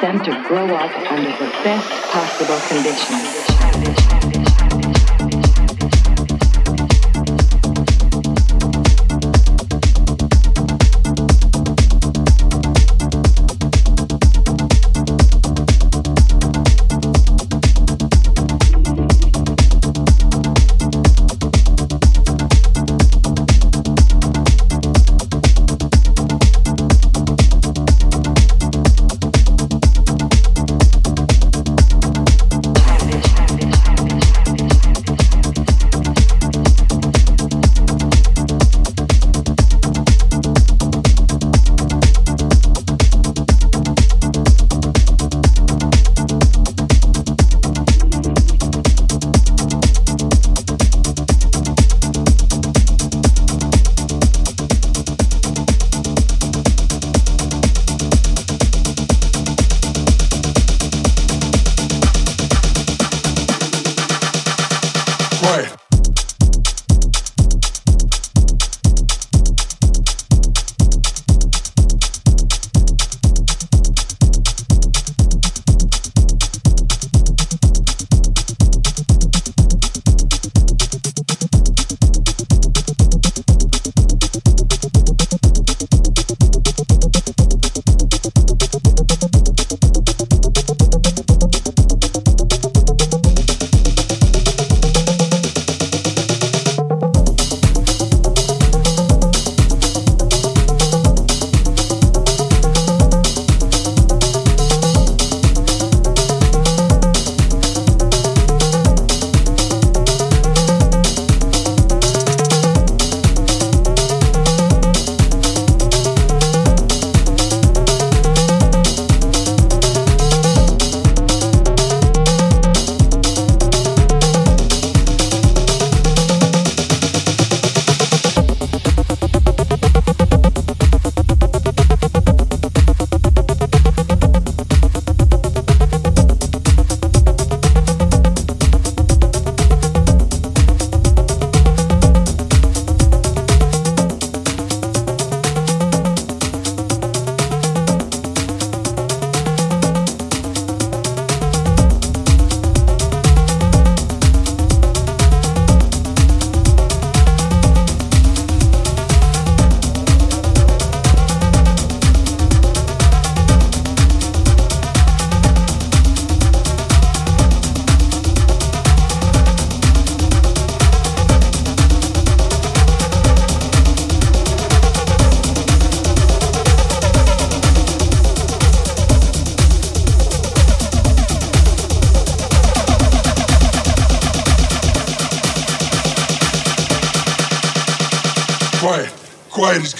them to grow up under the best possible conditions.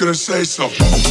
Gonna say something.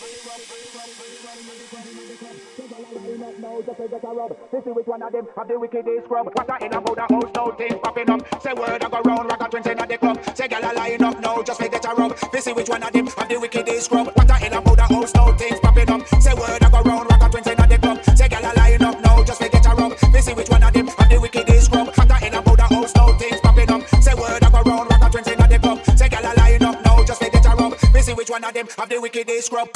See which one of them have the wickedest scrub. What I in about the house, no thing popping up. Say word I go round, like a twins in the club. Say gal I line up now, just make it a rub. See which one of them have the wickedest scrub. What I in about the house, no thing popping up. Say word I go round, like a twins in the club. Say gal I line up now, just make it a rub. See which one of them one of them have the wickedest scrub.